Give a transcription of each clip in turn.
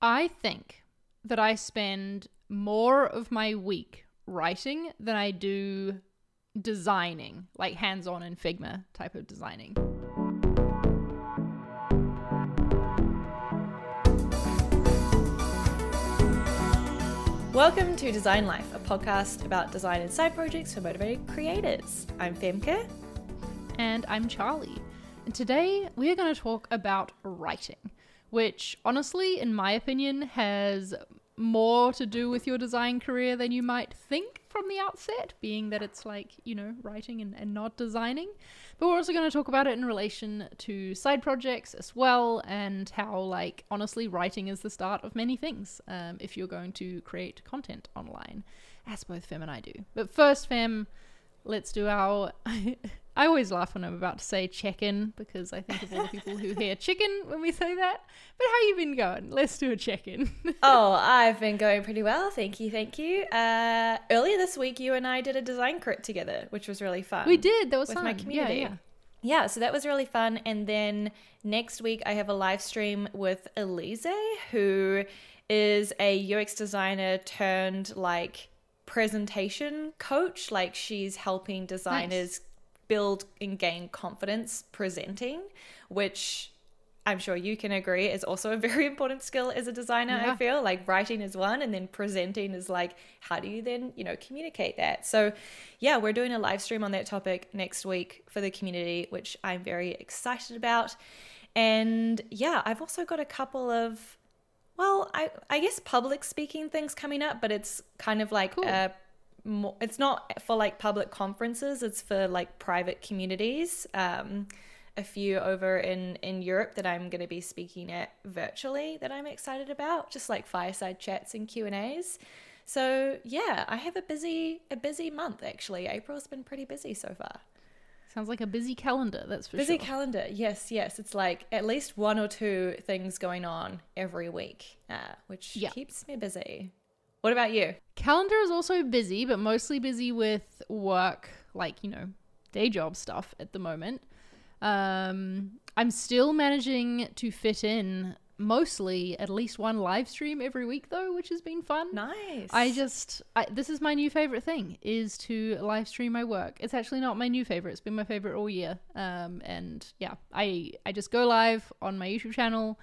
I think that I spend more of my week writing than I do designing, like hands on in Figma type of designing. Welcome to Design Life, a podcast about design and side projects for motivated creators. I'm Femke. And I'm Charlie. And today we are going to talk about writing, which honestly, in my opinion, has more to do with your design career than you might think from the outset, being that it's like, you know, writing and, and not designing. But we're also going to talk about it in relation to side projects as well, and how, like, honestly, writing is the start of many things um, if you're going to create content online, as both Fem and I do. But first, Fem, let's do our I always laugh when I'm about to say check-in because I think of all the people who hear chicken when we say that. But how you been going? Let's do a check-in. oh, I've been going pretty well. Thank you, thank you. Uh, earlier this week, you and I did a design crit together, which was really fun. We did. That was with fun. my community. Yeah, yeah. Yeah, so that was really fun. And then next week, I have a live stream with Elise, who is a UX designer turned like presentation coach. Like she's helping designers Nice. Build and gain confidence presenting, which I'm sure you can agree is also a very important skill as a designer. I feel like writing is one, and then presenting is like, how do you then, you know, communicate that? So, yeah, we're doing a live stream on that topic next week for the community, which I'm very excited about. And yeah, I've also got a couple of, well, I, I guess public speaking things coming up, but it's kind of like Cool. a more, it's not for like public conferences it's for like private communities. Um a few over in in Europe that I'm going to be speaking at virtually that I'm excited about just like fireside chats and Q&As. So yeah I have a busy a busy month actually. April's been pretty busy so far. Sounds like a busy calendar, that's for busy sure. calendar. Yes yes. It's like at least one or two things going on every week uh, which Yeah. keeps me busy what about you calendar is also busy, but mostly busy with work, like, you know, day job stuff at the moment. Um, I'm still managing to fit in mostly at least one live stream every week though, which has been fun. nice I just I, this is my new favorite thing is to live stream my work. It's actually not my new favorite. It's been my favorite all year. Um, and yeah, I I just go live on my YouTube channel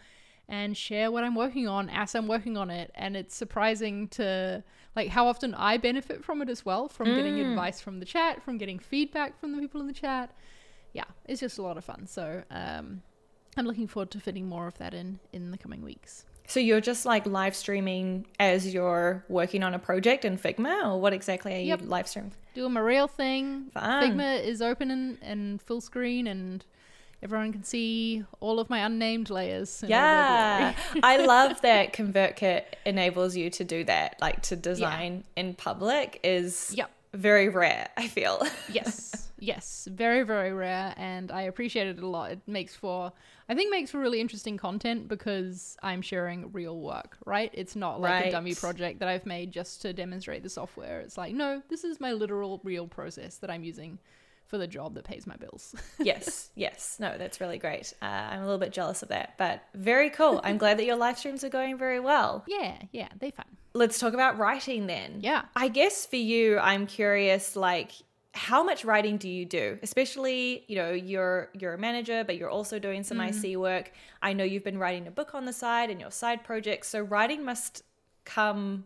and share what I'm working on as I'm working on it. And it's surprising to like how often I benefit from it as well, from getting advice from the chat, from getting feedback from the people in the chat. Yeah, it's just a lot of fun. So um, I'm looking forward to fitting more of that in in the coming weeks. So you're just like live streaming as you're working on a project in Figma, or what exactly are you Yep. live streaming? doing my real thing. Fun. Figma is open and, and full screen, and everyone can see all of my unnamed layers. in all their Yeah. I love that ConvertKit enables you to do that, like to design in public is Yep. very rare. I feel. yes, yes, very very rare, and I appreciate it a lot. It makes for, I think, makes for really interesting content because I'm sharing real work. Right? It's not like a dummy project that I've made just to demonstrate the software. It's like, no, this is my literal real process that I'm using for the job that pays my bills. yes, yes. No, that's really great. Uh, I'm a little bit jealous of that, but very cool. I'm glad that your live streams are going very well. yeah, yeah, they're fun. Let's talk about writing then. Yeah. I guess for you, I'm curious, like, how much writing do you do? Especially, you know, you're you're a manager, but you're also doing some IC work. I know you've been writing a book on the side and your side projects. So writing must come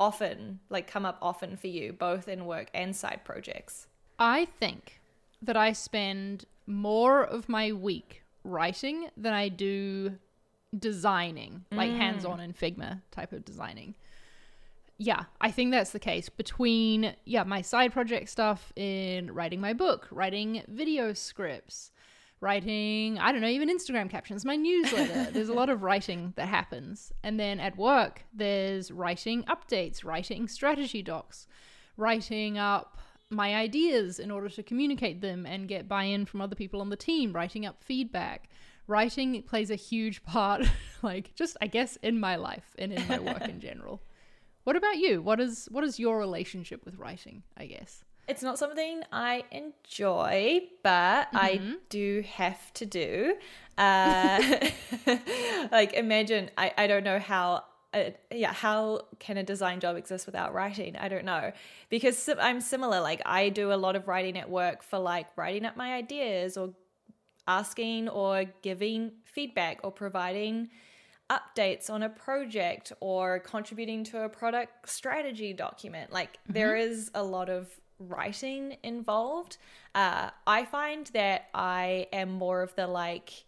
often, like come up often for you, both in work and side projects. I think that I spend more of my week writing than I do designing, like mm. hands on in Figma type of designing. Yeah, I think that's the case between yeah, my side project stuff in writing my book, writing video scripts, writing, I don't know, even Instagram captions, my newsletter. there's a lot of writing that happens. And then at work, there's writing updates, writing strategy docs, writing up my ideas in order to communicate them and get buy in from other people on the team, writing up feedback. Writing plays a huge part, like just I guess in my life and in my work in general. What about you? What is what is your relationship with writing? I guess. It's not something I enjoy, but I Mm-hmm. do have to do. Uh, like, imagine, I, I don't know how. Uh, yeah, how can a design job exist without writing? I don't know because I'm similar. Like, I do a lot of writing at work for like writing up my ideas or asking or giving feedback or providing updates on a project or contributing to a product strategy document. Like there is a lot of writing involved. Uh, I find that I am more of the like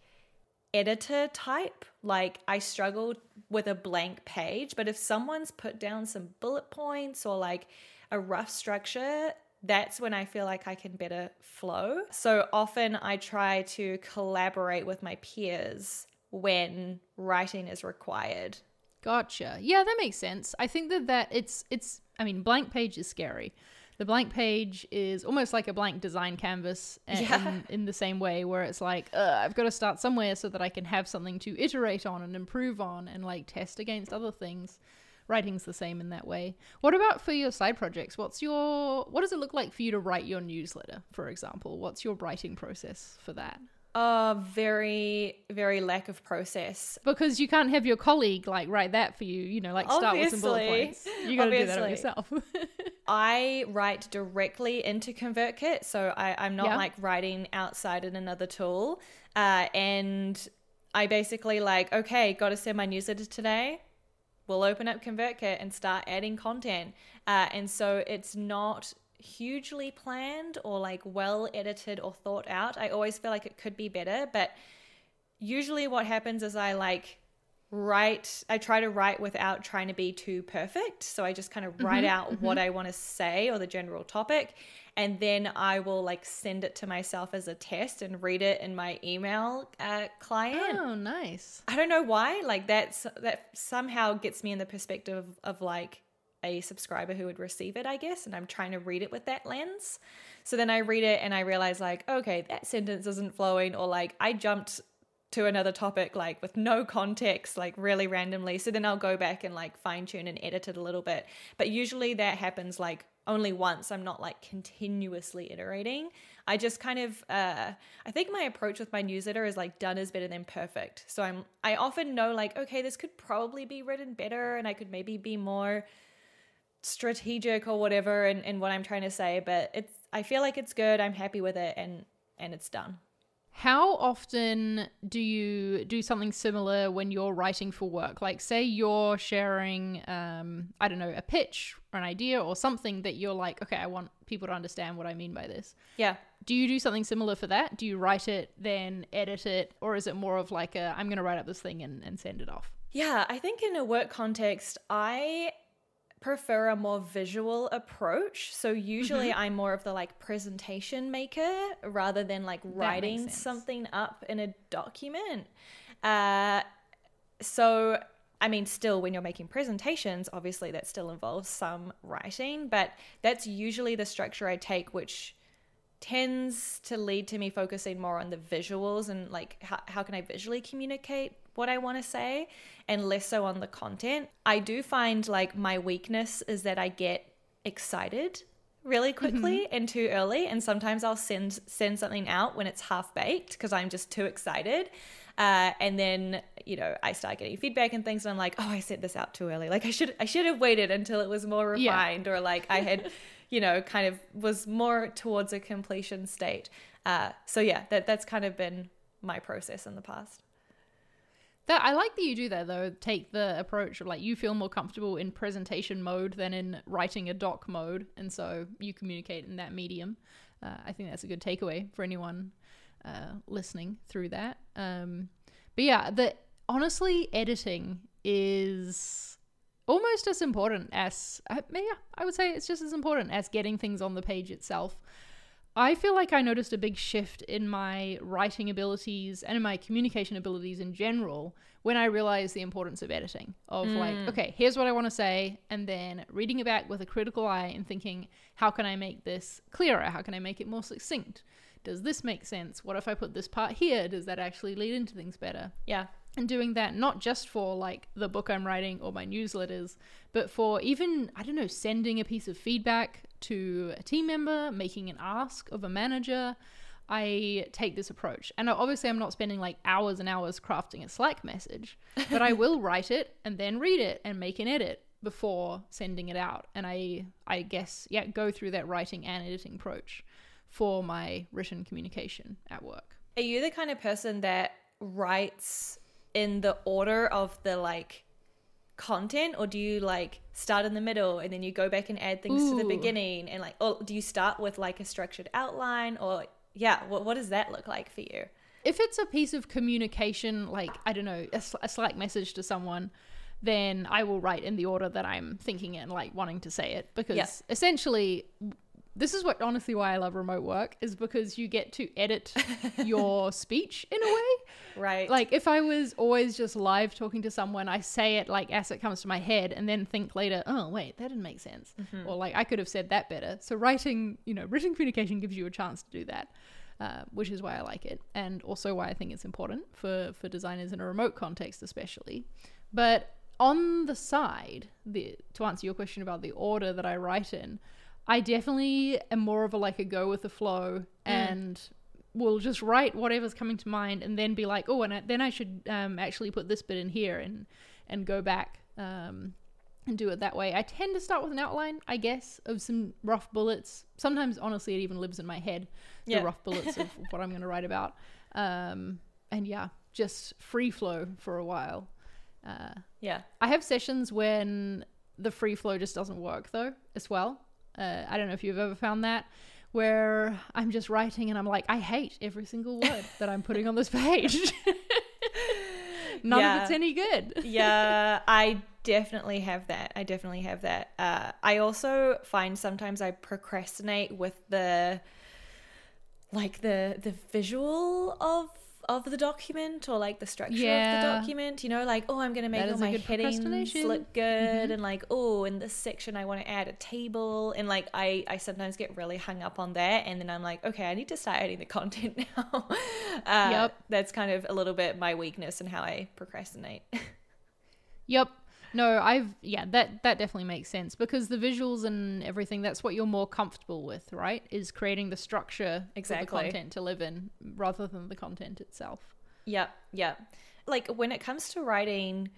editor type. Like I struggle with a blank page, but if someone's put down some bullet points or like a rough structure, that's when I feel like I can better flow. So often I try to collaborate with my peers when writing is required. Gotcha. Yeah, that makes sense. I think that that it's it's. I mean, blank page is scary. The blank page is almost like a blank design canvas, a- Yeah. in, in the same way where it's like, I've got to start somewhere so that I can have something to iterate on and improve on and like test against other things. Writing's the same in that way. What about for your side projects? What's your what does it look like for you to write your newsletter, for example? What's your writing process for that? Uh, very, very lack of process. Because you can't have your colleague like write that for you, you know, like start with some bullet points. You got to do that on yourself. I write directly into ConvertKit, so I, I'm not Yeah. like writing outside in another tool. Uh, and I basically like, okay, got to send my newsletter today. We'll open up ConvertKit and start adding content. Uh, and so it's not hugely planned or like well edited or thought out. I always feel like it could be better, but usually what happens is I like write I try to write without trying to be too perfect. So I just kind of write out what I want to say or the general topic and then I will like send it to myself as a test and read it in my email uh, client. oh, nice. I don't know why. Like that's that somehow gets me in the perspective of, of like a subscriber who would receive it, I guess, and I'm trying to read it with that lens. So then I read it and I realize like, okay, that sentence isn't flowing, or like I jumped to another topic like with no context, like really randomly. So then I'll go back and like fine tune and edit it a little bit. But usually that happens like only once. I'm not like continuously iterating. I just kind of uh I think my approach with my newsletter is like done is better than perfect. So I'm I often know like okay, this could probably be written better and I could maybe be more strategic or whatever and, in what I'm trying to say, but it's I feel like it's good. I'm happy with it and and it's done. How often do you do something similar when you're writing for work? Like, say you're sharing, um, I don't know, a pitch or an idea or something that you're like, okay, I want people to understand what I mean by this. Yeah. Do you do something similar for that? Do you write it, then edit it, or is it more of like a, I'm going to write up this thing and, and send it off? Yeah, I think in a work context, I prefer a more visual approach. So usually I'm more of the like presentation maker rather than like writing something up in a document. Uh, so I mean, still, when you're making presentations, obviously that still involves some writing, but that's usually the structure I take, which tends to lead to me focusing more on the visuals and like how, how can I visually communicate what I want to say and less so on the content. I do find like my weakness is that I get excited really quickly and too early and sometimes I'll send send something out when it's half baked because I'm just too excited. Uh, and then you know I start getting feedback and things and I'm like oh I sent this out too early like I should I should have waited until it was more Yeah. refined or like I had you know kind of was more towards a completion state uh, so yeah that that's kind of been my process in the past That I like that you do that though. Take the approach of like you feel more comfortable in presentation mode than in writing a doc mode, and so you communicate in that medium. Uh, I think that's a good takeaway for anyone uh, listening through that. Um, but yeah, the honestly editing is almost as important as uh, yeah, I would say it's just as important as getting things on the page itself. I feel like I noticed a big shift in my writing abilities and in my communication abilities in general when I realized the importance of editing. Of like, okay, here's what I want to say, and then reading it back with a critical eye and thinking, how can I make this clearer? How can I make it more succinct? Does this make sense? What if I put this part here? Does that actually lead into things better? yeah and doing that not just for like the book I'm writing or my newsletters, but for even, I don't know, sending a piece of feedback to a team member, making an ask of a manager. I take this approach. And obviously, I'm not spending like hours and hours crafting a Slack message, but I will write it and then read it and make an edit before sending it out. And I, I guess, yeah, go through that writing and editing approach for my written communication at work. Are you the kind of person that writes in the order of the like content or do you like start in the middle and then you go back and add things Ooh. to the beginning and like oh do you start with like a structured outline or yeah what, what does that look like for you if it's a piece of communication like i don't know a, a slack message to someone then i will write in the order that i'm thinking and like wanting to say it because yeah. essentially this is what honestly why I love remote work is because you get to edit your speech in a way. Right. Like if I was always just live talking to someone, I say it like as it comes to my head and then think later, oh wait, that didn't make sense. Mm-hmm. Or like I could have said that better. So writing, you know, written communication gives you a chance to do that. Uh, which is why I like it, and also why I think it's important for for designers in a remote context, especially. But on the side, the to answer your question about the order that I write in, I definitely am more of a like a go with the flow mm. and will just write whatever's coming to mind and then be like, oh, and I, then I should um, actually put this bit in here and and go back um, and do it that way. I tend to start with an outline, I guess, of some rough bullets. Sometimes, honestly, it even lives in my head, the yeah. rough bullets of what I'm going to write about. Um, and yeah, just free flow for a while. Uh, yeah. I have sessions when the free flow just doesn't work though, as well. Uh, I don't know if you've ever found that where I'm just writing and I'm like, I hate every single word that I'm putting on this page. None yeah. of it's any good. yeah, I definitely have that. I definitely have that. Uh, I also find sometimes I procrastinate with the like the the visual of of the document or like the structure yeah. of the document. You know, like oh, I'm gonna make all my headings look good, mm-hmm. and like oh, in this section I want to add a table, and like I I sometimes get really hung up on that, and then I'm like, okay, I need to start adding the content now. uh, yep, that's kind of a little bit my weakness and how I procrastinate. yep, no, I've yeah, that that definitely makes sense because the visuals and everything that's what you're more comfortable with, right? Is creating the structure exactly. for the content to live in rather than the content itself. Yeah, yeah. Like when it comes to writing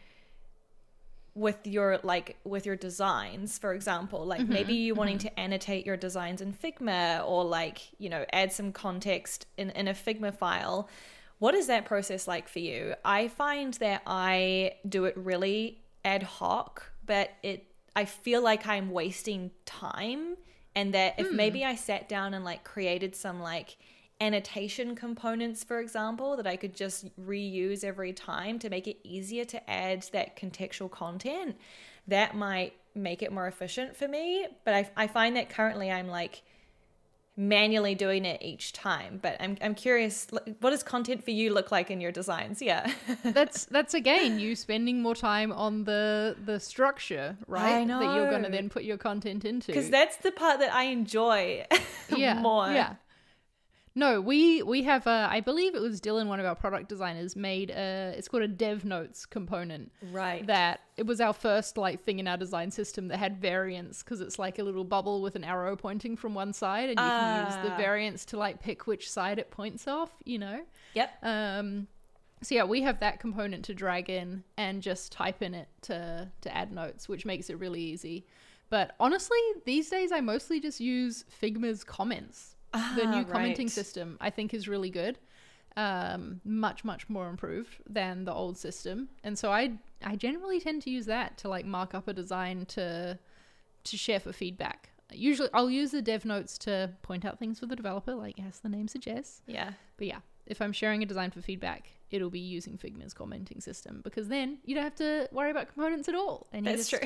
with your like with your designs for example like mm-hmm, maybe you wanting mm-hmm. to annotate your designs in figma or like you know add some context in in a figma file what is that process like for you i find that i do it really ad hoc, but it I feel like I'm wasting time and that if maybe hmm. I sat down and like created some like annotation components for example that I could just reuse every time to make it easier to add that contextual content, that might make it more efficient for me, but I I find that currently I'm like manually doing it each time but i'm i'm curious what does content for you look like in your designs? Yeah. That's that's again you spending more time on the the structure right that you're going to then put your content into. Because that's the part that i enjoy yeah more. yeah no, we we have a, I believe it was Dylan, one of our product designers, made a. It's called a Dev Notes component. Right. That it was our first like thing in our design system that had variants because it's like a little bubble with an arrow pointing from one side, and you uh. can use the ah. variants to like pick which side it points off. You know. Yep. Um. So yeah, we have that component to drag in and just type in it to to add notes, which makes it really easy. But honestly, these days I mostly just use Figma's comments Ah, the new commenting right. system, I think, is really good. Um, much much more improved than the old system, and so I I generally tend to use that to like mark up a design to to share for feedback. Usually, I'll use the dev notes to point out things for the developer, like as the name suggests. Yeah. But yeah, if I'm sharing a design for feedback, it'll be using Figma's commenting system because then you don't have to worry about components at all. And That's true.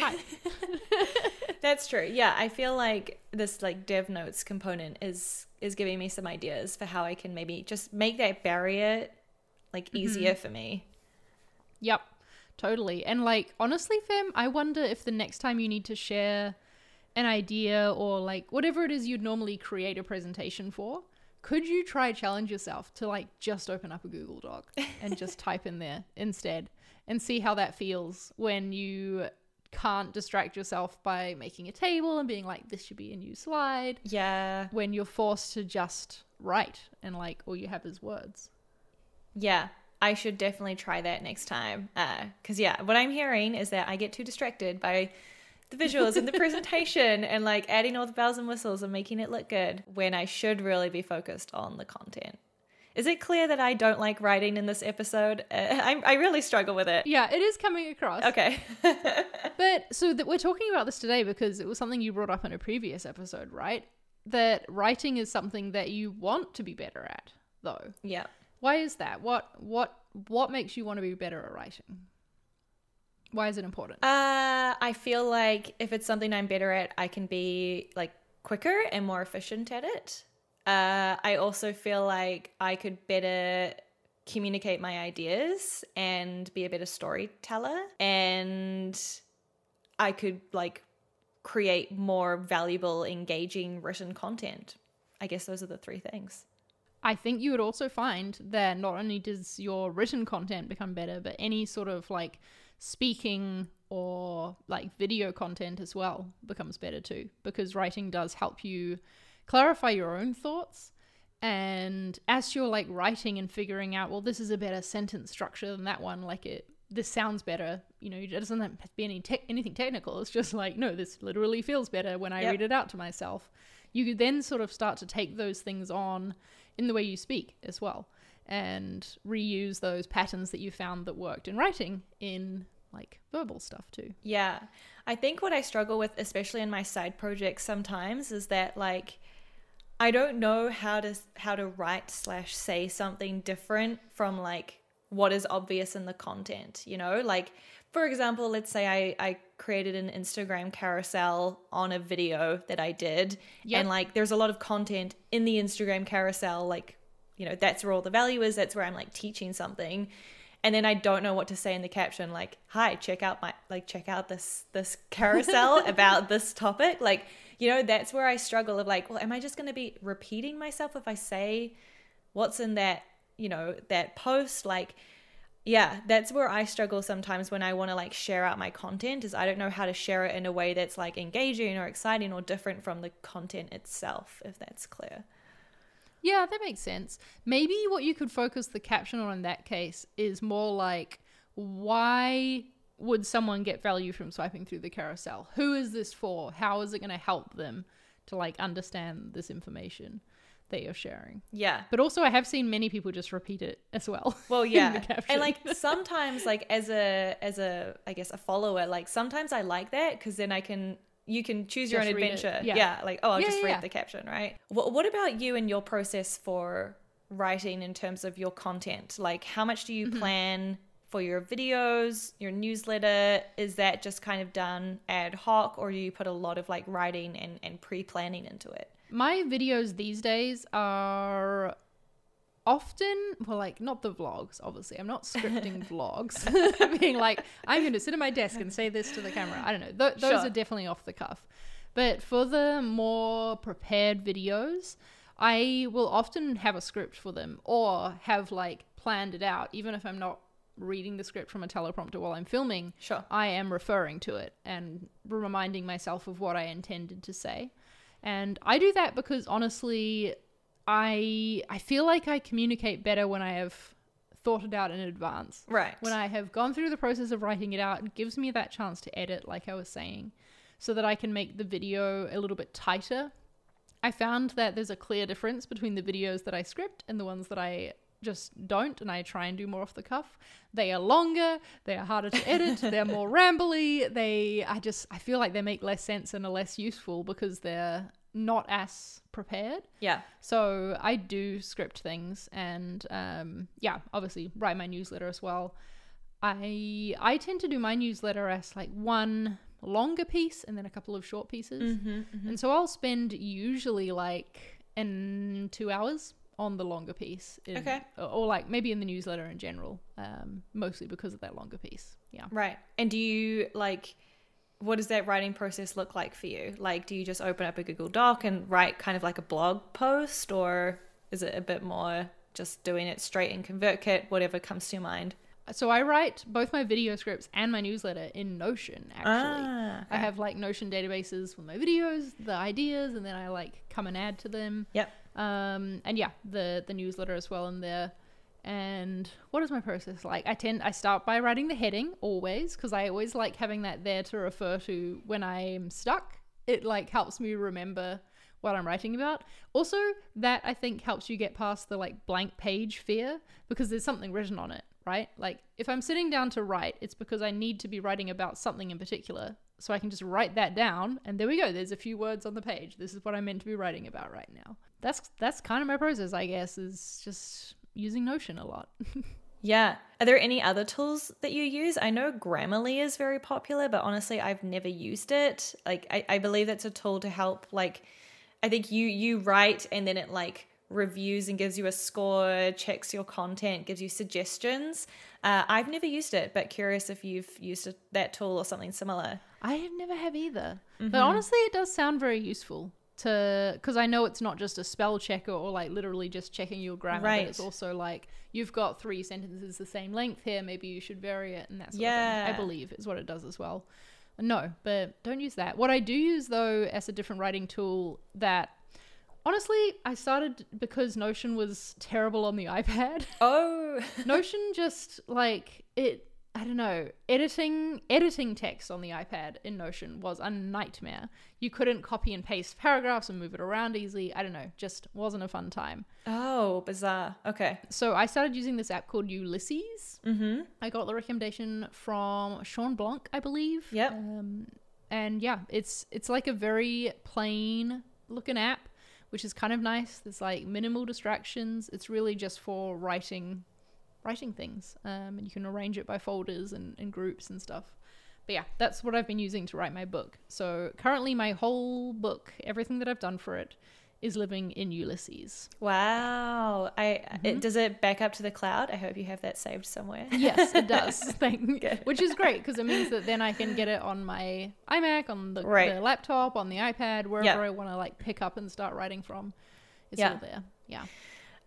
That's true. Yeah, I feel like this like dev notes component is is giving me some ideas for how I can maybe just make that barrier like mm-hmm. easier mm-hmm. for me. Yep. Totally. And like honestly, fam, I wonder if the next time you need to share an idea or like whatever it is you'd normally create a presentation for, could you try challenge yourself to like just open up a Google Doc and just type in there instead and see how that feels when you can't distract yourself by making a table and being like this should be a new slide Yeah. when you're forced to just write and like all you have is words. Yeah. I should definitely try that next time. Uh, because, yeah, what I'm hearing is that I get too distracted by the visuals and the presentation and like adding all the bells and whistles and making it look good when I should really be focused on the content. Is it clear that I don't like writing in this episode? Uh, I, I really struggle with it. Yeah, it is coming across. Okay. But so that we're talking about this today because it was something you brought up in a previous episode, right? That writing is something that you want to be better at, though. yeah. Why is that? What what what makes you want to be better at writing? Why is it important? Uh, I feel like if it's something I'm better at, I can be like quicker and more efficient at it. Uh, I also feel like I could better communicate my ideas and be a better storyteller, and I could like create more valuable, engaging written content. I guess those are the three things. I think you would also find that not only does your written content become better, but any sort of like speaking or like video content as well becomes better too, because writing does help you clarify your own thoughts. And as you're like writing and figuring out, well, this is a better sentence structure than that one, like it, this sounds better. You know, it doesn't have to be any tech anything technical. It's just like, no, this literally feels better when I Yep. read it out to myself. You could then sort of start to take those things on in the way you speak as well and reuse those patterns that you found that worked in writing in like verbal stuff too. Yeah. I think what I struggle with, especially in my side projects sometimes, is that like I don't know how to how to write slash say something different from like what is obvious in the content, you know? Like for example, let's say I, I created an Instagram carousel on a video that I did. Yep. And like there's a lot of content in the Instagram carousel, like, you know, that's where all the value is, that's where I'm like teaching something. And then I don't know what to say in the caption, like, hi, check out my like check out this this carousel about this topic. Like, you know, that's where I struggle of like, well, am I just gonna be repeating myself if I say what's in that, you know, that post? Like yeah that's where i struggle sometimes when i want to like share out my content is i don't know how to share it in a way that's like engaging or exciting or different from the content itself if that's clear Yeah, that makes sense. Maybe what you could focus the caption on in that case is more like why would someone get value from swiping through the carousel? Who is this for? How is it going to help them to like understand this information that you're sharing? yeah But also I have seen many people just repeat it as well. well yeah and like sometimes like as a as a i guess a follower like sometimes i like that because then i can you can choose your Just own adventure Yeah. like oh i'll Yeah, just yeah, read yeah. the caption right what, what about you and your process for writing in terms of your content like how much do Mm-hmm. you plan for your videos your newsletter is that just kind of done ad hoc or do you put a lot of like writing and, and pre-planning into it My videos these days are often, well, like not the vlogs, obviously. I'm not scripting vlogs, being like, I'm going to sit at my desk and say this to the camera. I don't know. Th- those Sure. are definitely off the cuff. But for the more prepared videos, I will often have a script for them or have like planned it out, even if I'm not reading the script from a teleprompter while I'm filming. Sure. I am referring to it and reminding myself of what I intended to say. And I do that because honestly, I I feel like I communicate better when I have thought it out in advance. right When I have gone through the process of writing it out, it gives me that chance to edit, like I was saying, so that I can make the video a little bit tighter. I found that there's a clear difference between the videos that I script and the ones that I just don't and I try and do more off the cuff. They are longer, they are harder to edit, they're more rambly, they I just I feel like they make less sense and are less useful because they're not as prepared. yeah So I do script things and um, yeah, obviously write my newsletter as well. I I tend to do my newsletter as like one longer piece and then a couple of short pieces. Mm-hmm, And so I'll spend usually like in two hours on the longer piece. in- Okay. Or, or like maybe in the newsletter in general, um, mostly because of that longer piece. Yeah. Right. And do you like what does that writing process look like for you? Like do you just open up a Google Doc and write kind of like a blog post or is it a bit more just doing it straight in ConvertKit, whatever comes to your mind? So I write both my video scripts and my newsletter in Notion. Actually, Ah, I have like Notion databases with my videos, the ideas, and then I like come and add to them. Yep. Um, and yeah, the the newsletter as well in there. And what is my process like? I tend I start by writing the heading always because I always like having that there to refer to when I'm stuck. It like helps me remember what I'm writing about. Also, that I think helps you get past the like blank page fear because there's something written on it, right? Like if I'm sitting down to write, it's because I need to be writing about something in particular. So I can just write that down and there we go. There's a few words on the page. This is what I'm meant to be writing about right now. That's that's kind of my process, I guess, is just using Notion a lot. Yeah. Are there any other tools that you use? I know Grammarly is very popular, but honestly, I've never used it. Like, I, I believe that's a tool to help. Like, I think you you write and then it like reviews and gives you a score, checks your content, gives you suggestions. Uh, I've never used it, but curious if you've used it, that tool or something similar. I have never have either. Mm-hmm. But honestly, it does sound very useful to because I know it's not just a spell checker or like literally just checking your grammar, Right. but it's also like you've got three sentences the same length here, maybe you should vary it and that sort of Yeah. thing. I believe is what it does as well. No, but don't use that. What I do use though as a different writing tool that honestly I started because Notion was terrible on the iPad. Oh, Notion just like it I don't know, editing editing text on the iPad in Notion was a nightmare. You couldn't copy and paste paragraphs and move it around easily. I don't know, just wasn't a fun time. oh, bizarre. Okay. So I started using this app called Ulysses. Mm-hmm. I got the recommendation from Shawn Blanc, I believe. Yep. Um, and yeah, it's it's like a very plain looking app, which is kind of nice. There's like minimal distractions. It's really just for writing writing things. Um, and you can arrange it by folders and, and groups and stuff. But yeah, that's what I've been using to write my book. So currently my whole book, everything that I've done for it, is living in Ulysses. Wow. I Mm-hmm. it, does it back up to the cloud? I hope you have that saved somewhere. Yes, it does. Thank, Good. which is great because it means that then I can get it on my iMac, on the, Right. the laptop, on the iPad, wherever Yeah. I want to like pick up and start writing from. It's Yeah. all there. Yeah.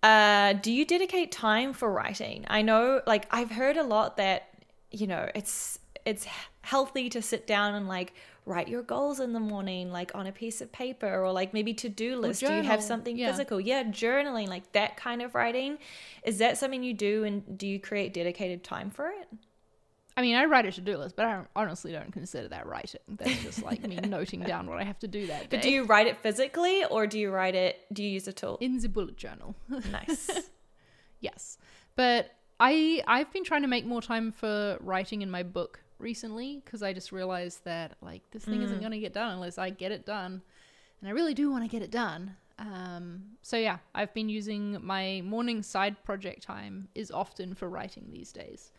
Uh, do you dedicate time for writing? I know, like, I've heard a lot that you know it's it's healthy to sit down and like write your goals in the morning, like on a piece of paper, or like maybe to do list. Do you have something yeah. physical? Yeah, journaling, like that kind of writing. Is that something you do, and do you create dedicated time for it? I mean, I write a to-do list, but I don't, honestly don't consider that writing. That's just like me noting down what I have to do that day But do you write it physically, or do you write it? Do you use a tool? in the bullet journal. Nice. Yes. But I I've been trying to make more time for writing in my book recently because I just realized that like this thing isn't going to get done unless I get it done. And I really do want to get it done. Um, so yeah, I've been using my morning side project time is often for writing these days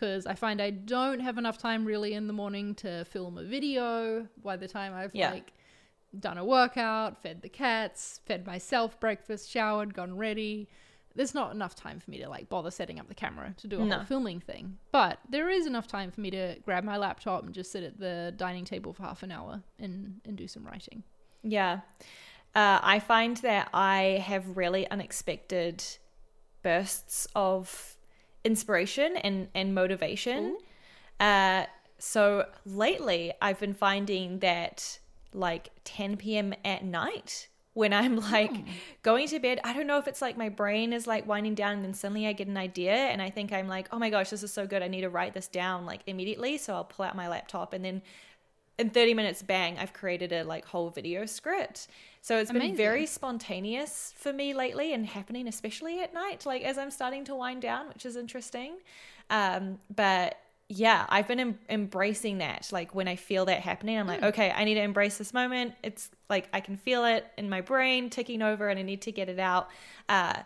because I find I don't have enough time really in the morning to film a video by the time I've Yeah. like done a workout, fed the cats, fed myself breakfast, showered, gone ready. There's not enough time for me to like bother setting up the camera to do a No. whole filming thing. But there is enough time for me to grab my laptop and just sit at the dining table for half an hour and, and do some writing. Yeah. Uh, I find that I have really unexpected bursts of inspiration and, and motivation. Uh, so lately, I've been finding that like 10 p.m. at night when I'm like going to bed, I don't know if it's like my brain is like winding down and then suddenly I get an idea and I think I'm like, oh my gosh, this is so good. I need to write this down like immediately. So I'll pull out my laptop and then in 30 minutes bang i've created a like whole video script. So it's been very spontaneous for me lately and happening especially at night like as i'm starting to wind down which is interesting. Um but yeah i've been em- embracing that like when i feel that happening i'm like okay i need to embrace this moment. It's like i can feel it in my brain ticking over and i need to get it out. Uh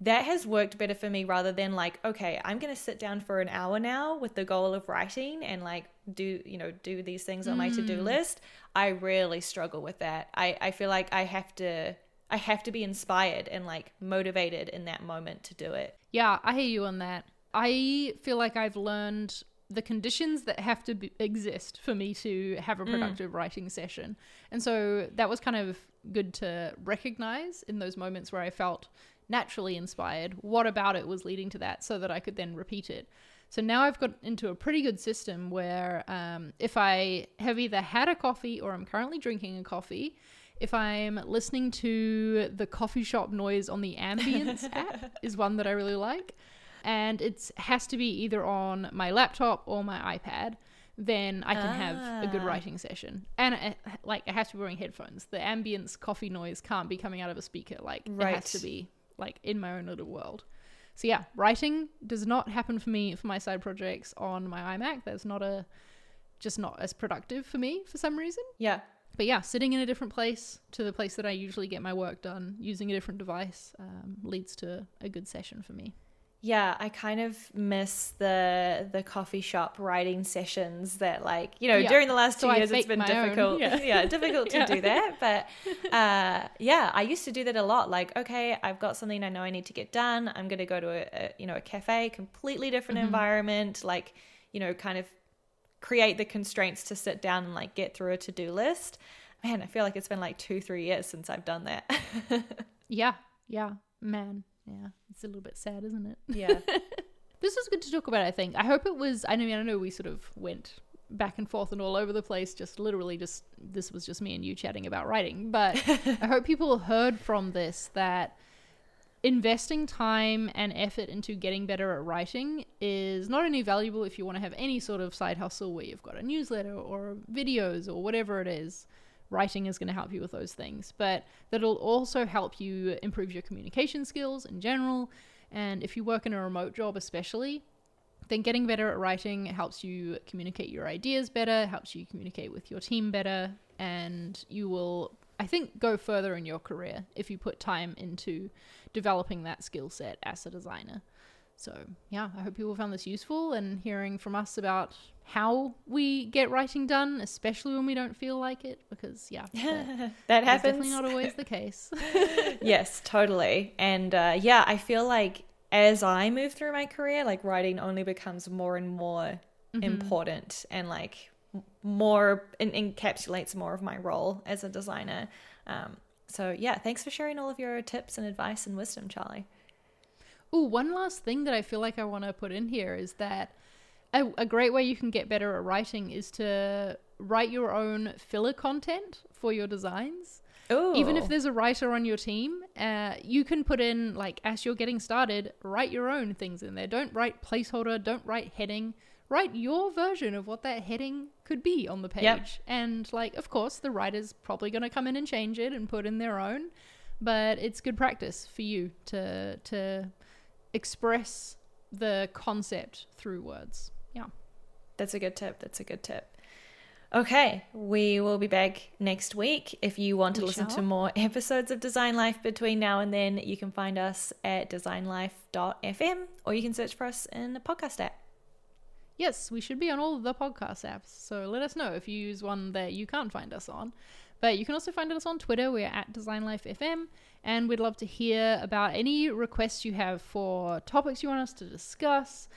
that has worked better for me rather than like okay i'm going to sit down for an hour now with the goal of writing and like do you know do these things on my to-do mm. list i really struggle with that i i feel like i have to i have to be inspired and like motivated in that moment to do it Yeah, I hear you on that. I feel like I've learned the conditions that have to be, exist for me to have a mm. productive writing session. And so that was kind of good to recognize in those moments where I felt naturally inspired. What about it was leading to that so that I could then repeat it? So now I've got into a pretty good system where um, if I have either had a coffee or I'm currently drinking a coffee, if I'm listening to the coffee shop noise on the Ambience app, is one that I really like. And it has to be either on my laptop or my iPad. Then I can have a good Ah. writing session. And it, like, I have to be wearing headphones. The Ambience coffee noise can't be coming out of a speaker. Like, it has to be like in my own little world. So yeah, writing does not happen for me for my side projects on my iMac. That's not a just not as productive for me for some reason. Yeah. But yeah, sitting in a different place to the place that I usually get my work done using a different device um, leads to a good session for me. Yeah, I kind of miss the the coffee shop writing sessions that like, you know, Yeah. during the last two I years it's been difficult. yeah. Yeah. difficult to Yeah. do that. But uh yeah, I used to do that a lot. Like, okay, I've got something I know I need to get done. I'm gonna go to a, a you know, a cafe, completely different Mm-hmm. environment, like, you know, kind of create the constraints to sit down and like get through a to-do list. Man, I feel like it's been like two, three years since I've done that. Yeah, yeah, man, yeah. It's a little bit sad, isn't it? yeah. This was good to talk about. I think. I hope it was. I mean, I know we sort of went back and forth and all over the place. Just literally, just this was just me and you chatting about writing. But I hope people heard from this that investing time and effort into getting better at writing is not only valuable if you want to have any sort of side hustle where you've got a newsletter or videos or whatever it is. Writing is going to help you with those things, but that'll also help you improve your communication skills in general. And if you work in a remote job, especially, then getting better at writing helps you communicate your ideas better, helps you communicate with your team better, and you will, I think, go further in your career if you put time into developing that skill set as a designer. So, yeah, I hope people found this useful and hearing from us about how we get writing done, especially when we don't feel like it, because, yeah, that, that happens. definitely not always the case. yes, totally. And uh, yeah, I feel like as I move through my career, like writing only becomes more and more important and like more en- encapsulates more of my role as a designer. Um, so yeah, thanks for sharing all of your tips and advice and wisdom, Charlie. Oh, one last thing that I feel like I want to put in here is that a, a great way you can get better at writing is to write your own filler content for your designs. Oh, Even if there's a writer on your team, uh, you can put in, like, as you're getting started, write your own things in there. Don't write placeholder, don't write heading. Write your version of what that heading could be on the page. Yep. And, like, of course, the writer's probably going to come in and change it and put in their own. But it's good practice for you to to express the concept through words. That's a good tip. That's a good tip. Okay, we will be back next week. If you want to We listen to more episodes of Design Life between now and then, you can find us at designlife.fm or you can search for us in the podcast app. Yes, we should be on all the podcast apps. So let us know if you use one that you can't find us on. But you can also find us on Twitter. We're at DesignLifeFM. And we'd love to hear about any requests you have for topics you want us to discuss.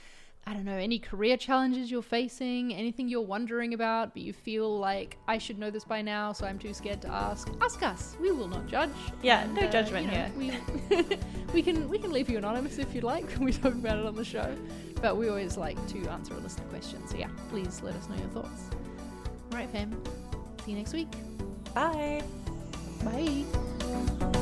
I don't know, any career challenges you're facing, anything you're wondering about, but you feel like I should know this by now, so I'm too scared to ask. Ask us. We will not judge. Yeah, And, no uh, judgment you know, We, we can we can leave you anonymous if you'd like. We talk about it on the show, but we always like to answer a listener question. So yeah, please let us know your thoughts. All right, fam. See you next week. Bye. Bye.